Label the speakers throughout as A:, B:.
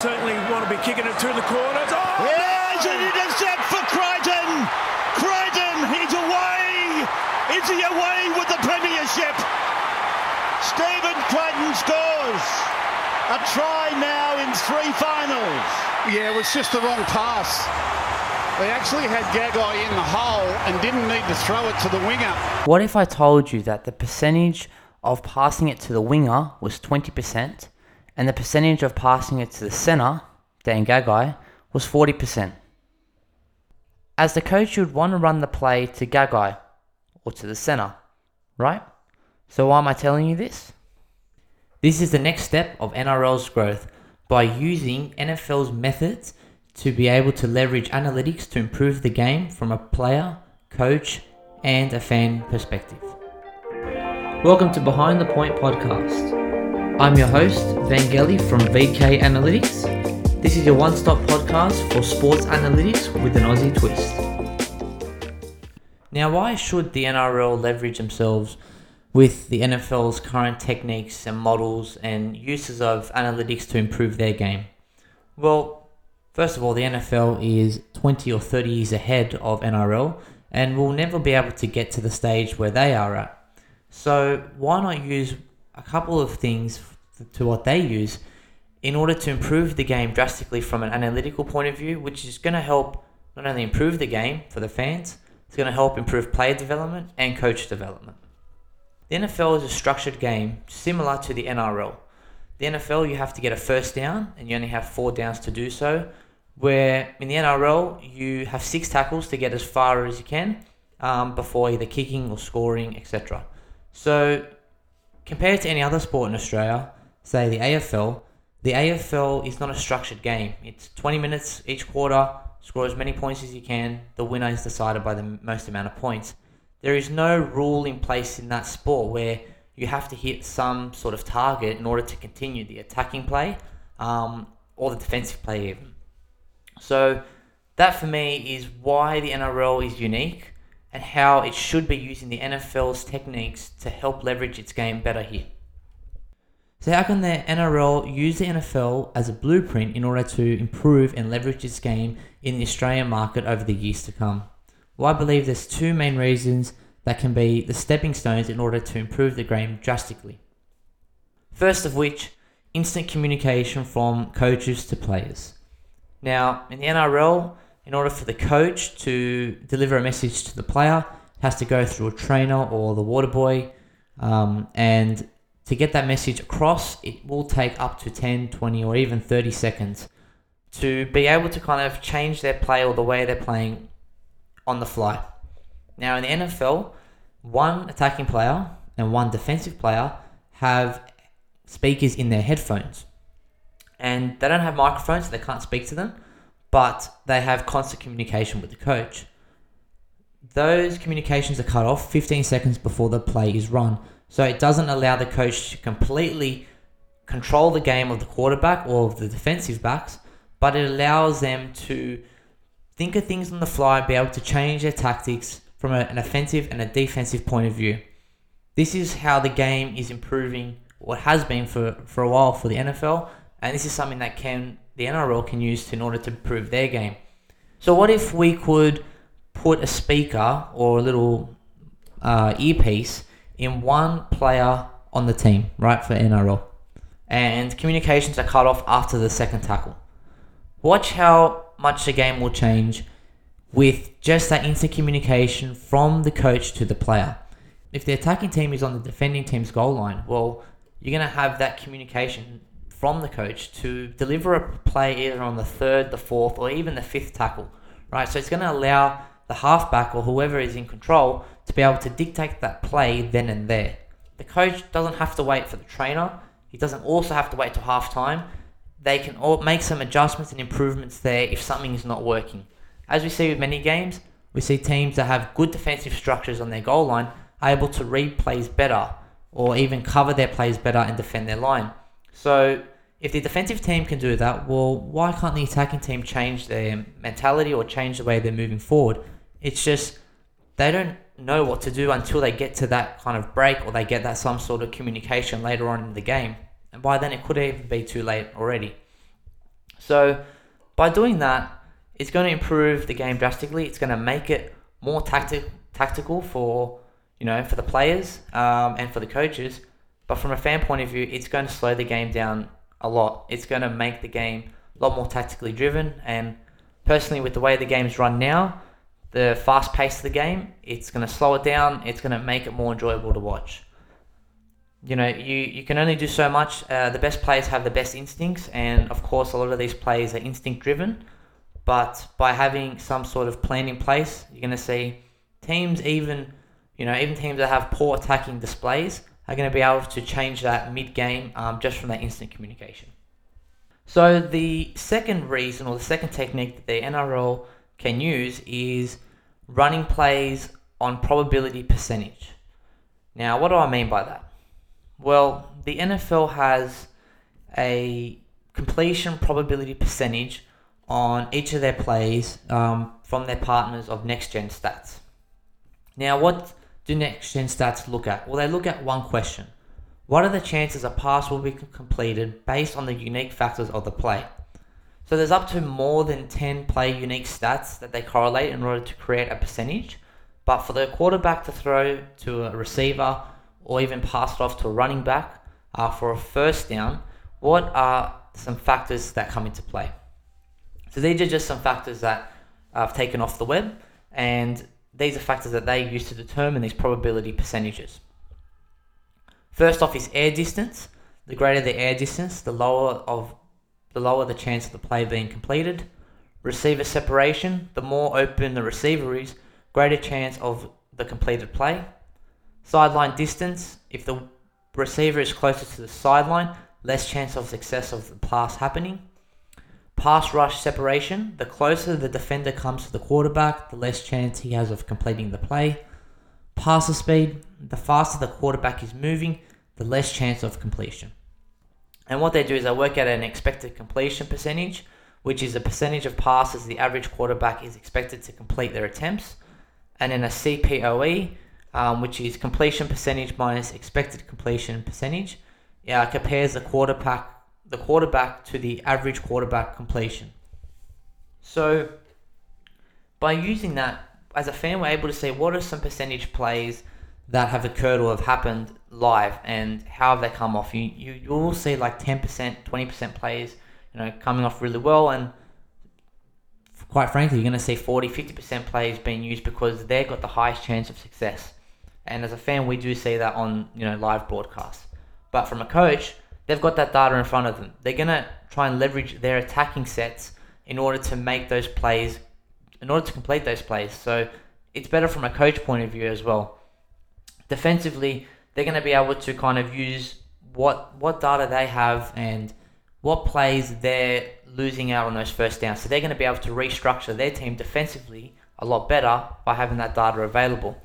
A: Certainly want to be kicking it through the corners. Oh,
B: There's an intercept for Crichton. Crichton, he's away. Is he away with the Premiership? Stephen Crichton scores. A try now in three finals.
C: Yeah, it was just the wrong pass. They actually had Gagai in the hole and didn't need to throw it to the winger.
D: What if I told you that the percentage of passing it to the winger was 20% and the percentage of passing it to the centre, Dan Gagai, was 40%? As the coach, you would want to run the play to Gagai or to the centre, right? So why am I telling you this? This is the next step of NRL's growth by using NFL's methods to be able to leverage analytics to improve the game from a player, coach, and a fan perspective. Welcome to Behind the Point podcast. I'm your host, Vangeli from VK Analytics. This is your one stop podcast for sports analytics with an Aussie twist. Now, why should the NRL leverage themselves with the NFL's current techniques and models and uses of analytics to improve their game? Well, first of all, the NFL is 20 or 30 years ahead of NRL and will never be able to get to the stage where they are at. So, why not use a couple of things to what they use in order to improve the game drastically from an analytical point of view, which is going to help not only improve the game for the fans, it's going to help improve player development and coach development. The NFL is a structured game similar to the NRL. The NFL, you have to get a first down, and you only have four downs to do so. Where in the NRL, you have six tackles to get as far as you can um, before either kicking or scoring, etc. So, compared to any other sport in Australia, say the AFL, the AFL is not a structured game. It's 20 minutes each quarter, score as many points as you can. The winner is decided by the most amount of points. There is no rule in place in that sport where you have to hit some sort of target in order to continue the attacking play um, or the defensive play, even. So, that for me is why the NRL is unique and how it should be using the NFL's techniques to help leverage its game better here. So, how can the NRL use the NFL as a blueprint in order to improve and leverage its game in the Australian market over the years to come? Well, I believe there's two main reasons that can be the stepping stones in order to improve the game drastically. First of which, instant communication from coaches to players. Now, in the NRL, in order for the coach to deliver a message to the player, has to go through a trainer or the water boy, um, and to get that message across, it will take up to 10, 20, or even 30 seconds to be able to kind of change their play or the way they're playing on the fly. Now, in the NFL, one attacking player and one defensive player have speakers in their headphones. And they don't have microphones, so they can't speak to them, but they have constant communication with the coach. Those communications are cut off 15 seconds before the play is run, so it doesn't allow the coach to completely control the game of the quarterback or of the defensive backs, but it allows them to think of things on the fly, be able to change their tactics from a, an offensive and a defensive point of view. This is how the game is improving, or has been for, for a while for the NFL, and this is something that can the NRL can use in order to improve their game. So, what if we could put a speaker or a little uh, earpiece in one player on the team, right, for NRL, and communications are cut off after the second tackle? Watch how much the game will change with just that instant communication from the coach to the player. If the attacking team is on the defending team's goal line, well, you're going to have that communication from the coach to deliver a play either on the third, the fourth, or even the fifth tackle, right? So it's going to allow the halfback or whoever is in control to be able to dictate that play then and there. The coach doesn't have to wait for the trainer. He doesn't also have to wait till half time. They can all make some adjustments and improvements there if something is not working. As we see with many games, we see teams that have good defensive structures on their goal line are able to read plays better or even cover their plays better and defend their line. So if the defensive team can do that, well, why can't the attacking team change their mentality or change the way they're moving forward? It's just they don't know what to do until they get to that kind of break or they get that some sort of communication later on in the game. And by then it could even be too late already. So by doing that, it's going to improve the game drastically. It's going to make it more tactic tactical for you know for the players um, and for the coaches. But from a fan point of view, it's going to slow the game down a lot. It's going to make the game a lot more tactically driven. And personally, with the way the game's run now, the fast pace of the game, it's going to slow it down. It's going to make it more enjoyable to watch. You know, you, you can only do so much. Uh, the best players have the best instincts, and of course, a lot of these players are instinct driven. But by having some sort of plan in place, you're going to see teams, even you know, even teams that have poor attacking displays, are going to be able to change that mid game um, just from that instant communication. So the second reason or the second technique that the NRL can use is running plays on probability percentage. Now, what do I mean by that? Well, the NFL has a completion probability percentage on each of their plays um, from their partners of next gen stats. Now, what do next gen stats look at? Well, they look at one question What are the chances a pass will be completed based on the unique factors of the play? So there's up to more than 10 play unique stats that they correlate in order to create a percentage. But for the quarterback to throw to a receiver or even pass it off to a running back uh, for a first down, what are some factors that come into play? So these are just some factors that I've taken off the web, and these are factors that they use to determine these probability percentages. First off is air distance. The greater the air distance, the lower of the lower the chance of the play being completed. Receiver separation, the more open the receiver is, greater chance of the completed play. Sideline distance, if the receiver is closer to the sideline, less chance of success of the pass happening. Pass rush separation, the closer the defender comes to the quarterback, the less chance he has of completing the play. Passer speed, the faster the quarterback is moving, the less chance of completion. And what they do is they work out an expected completion percentage, which is a percentage of passes the average quarterback is expected to complete their attempts, and then a CPOE, um, which is completion percentage minus expected completion percentage, uh, compares the quarterback the quarterback to the average quarterback completion. So by using that, as a fan, we're able to say what are some percentage plays that have occurred or have happened live and how have they come off. You you you will see like ten percent, twenty percent plays, you know, coming off really well and quite frankly, you're going to see 40, 50% plays being used because they've got the highest chance of success. And as a fan, we do see that on, you know, live broadcasts. But from a coach, they've got that data in front of them. They're going to try and leverage their attacking sets in order to make those plays, in order to complete those plays. So it's better from a coach point of view as well defensively, they're going to be able to kind of use what what data they have and what plays they're losing out on those first downs. So they're going to be able to restructure their team defensively a lot better by having that data available.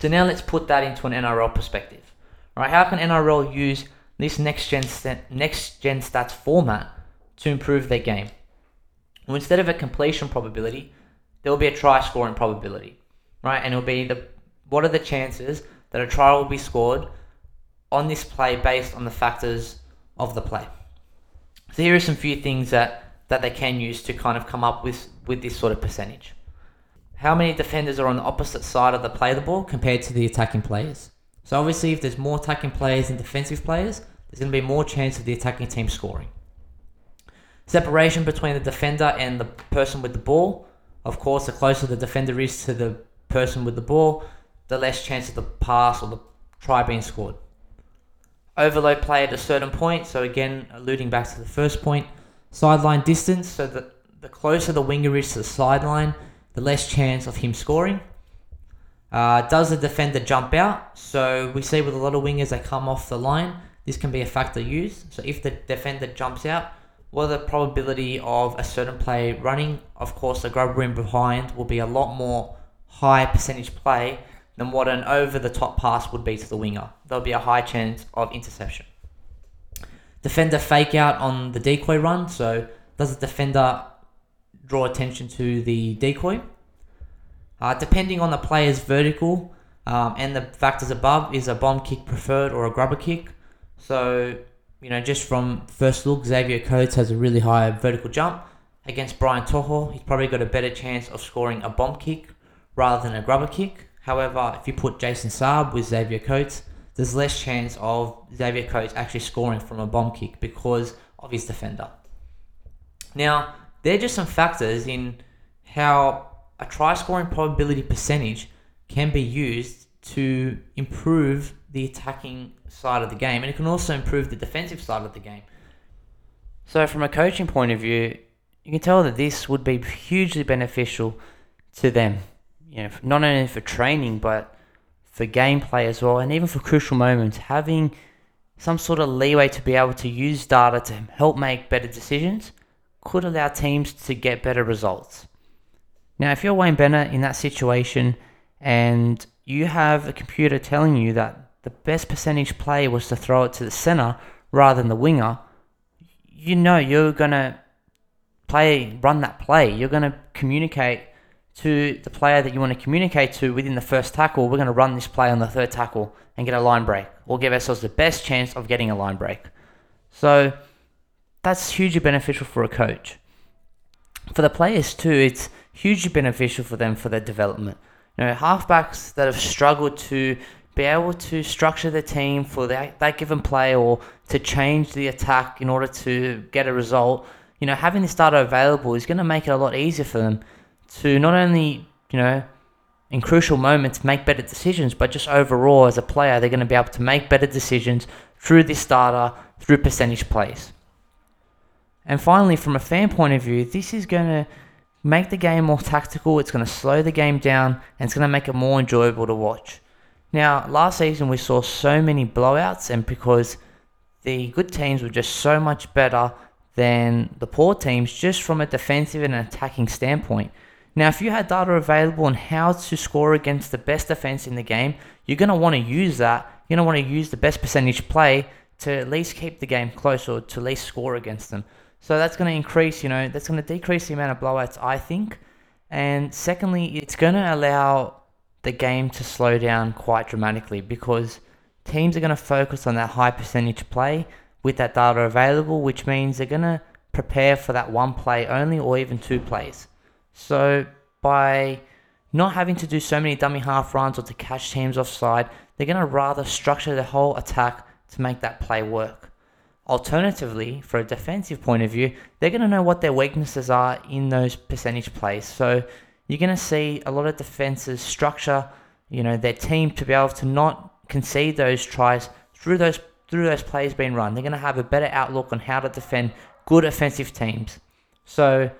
D: So now let's put that into an NRL perspective. Right? How can NRL use this next gen next gen stats format to improve their game? Well, instead of a completion probability, there will be a try scoring probability, right? And it'll be the what are the chances that a try will be scored on this play based on the factors of the play? So here are some few things that, that they can use to kind of come up with, with this sort of percentage. How many defenders are on the opposite side of the play the ball compared to the attacking players? So obviously if there's more attacking players than defensive players, there's going to be more chance of the attacking team scoring. Separation between the defender and the person with the ball. Of course, the closer the defender is to the person with the ball, the less chance of the pass or the try being scored. Overload play at a certain point, so again, alluding back to the first point, sideline distance, so that the closer the winger is to the sideline, the less chance of him scoring. Uh, does the defender jump out? So we see with a lot of wingers, they come off the line. This can be a factor used. So if the defender jumps out, what the probability of a certain play running? Of course, the grubber in behind will be a lot more high percentage play than what an over the top pass would be to the winger. There'll be a high chance of interception. Defender fake out on the decoy run. So, does the defender draw attention to the decoy? Uh, depending on the player's vertical um, and the factors above, is a bomb kick preferred or a grubber kick? So, you know, just from first look, Xavier Coates has a really high vertical jump. Against Brian To'o, he's probably got a better chance of scoring a bomb kick rather than a grubber kick. However, if you put Jason Saab with Xavier Coates, there's less chance of Xavier Coates actually scoring from a bomb kick because of his defender. Now, they're just some factors in how a try scoring probability percentage can be used to improve the attacking side of the game and it can also improve the defensive side of the game. So, from a coaching point of view, you can tell that this would be hugely beneficial to them. You know, not only for training but for gameplay as well, and even for crucial moments, having some sort of leeway to be able to use data to help make better decisions could allow teams to get better results. Now, if you're Wayne Bennett in that situation and you have a computer telling you that the best percentage play was to throw it to the center rather than the winger, you know you're going to play, run that play. You're going to communicate to the player that you want to communicate to within the first tackle. We're going to run this play on the third tackle and get a line break or give ourselves the best chance of getting a line break. So that's hugely beneficial for a coach. For the players too, it's hugely beneficial for them for their development. You know, halfbacks that have struggled to be able to structure the team for that, that given play or to change the attack in order to get a result, you know, having this data available is going to make it a lot easier for them to not only, you know, in crucial moments make better decisions, but just overall as a player, they're going to be able to make better decisions through this data, through percentage plays. And finally, from a fan point of view, this is going to make the game more tactical, it's going to slow the game down, and it's going to make it more enjoyable to watch. Now, last season we saw so many blowouts, and because the good teams were just so much better than the poor teams, just from a defensive and an attacking standpoint. Now, if you had data available on how to score against the best defense in the game, you're going to want to use that. You're going to want to use the best percentage play to at least keep the game close or to at least score against them. So that's going to increase, you know, that's going to decrease the amount of blowouts, I think. And secondly, it's going to allow the game to slow down quite dramatically because teams are going to focus on that high percentage play with that data available, which means they're going to prepare for that one play only or even two plays. So by not having to do so many dummy half runs or to catch teams offside, they're going to rather structure the whole attack to make that play work. Alternatively, for a defensive point of view, they're going to know what their weaknesses are in those percentage plays. So you're going to see a lot of defenses structure, you know, their team to be able to not concede those tries through those through those plays being run. They're going to have a better outlook on how to defend good offensive teams. So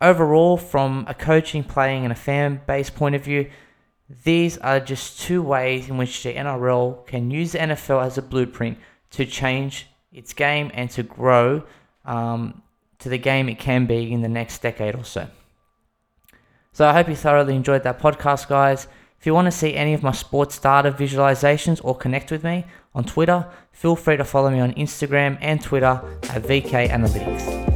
D: overall, from a coaching, playing, and a fan base point of view, these are just two ways in which the NRL can use the NFL as a blueprint to change its game and to grow um, to the game it can be in the next decade or so. So I hope you thoroughly enjoyed that podcast, guys. If you want to see any of my sports data visualizations or connect with me on Twitter, feel free to follow me on Instagram and Twitter at VK Analytics.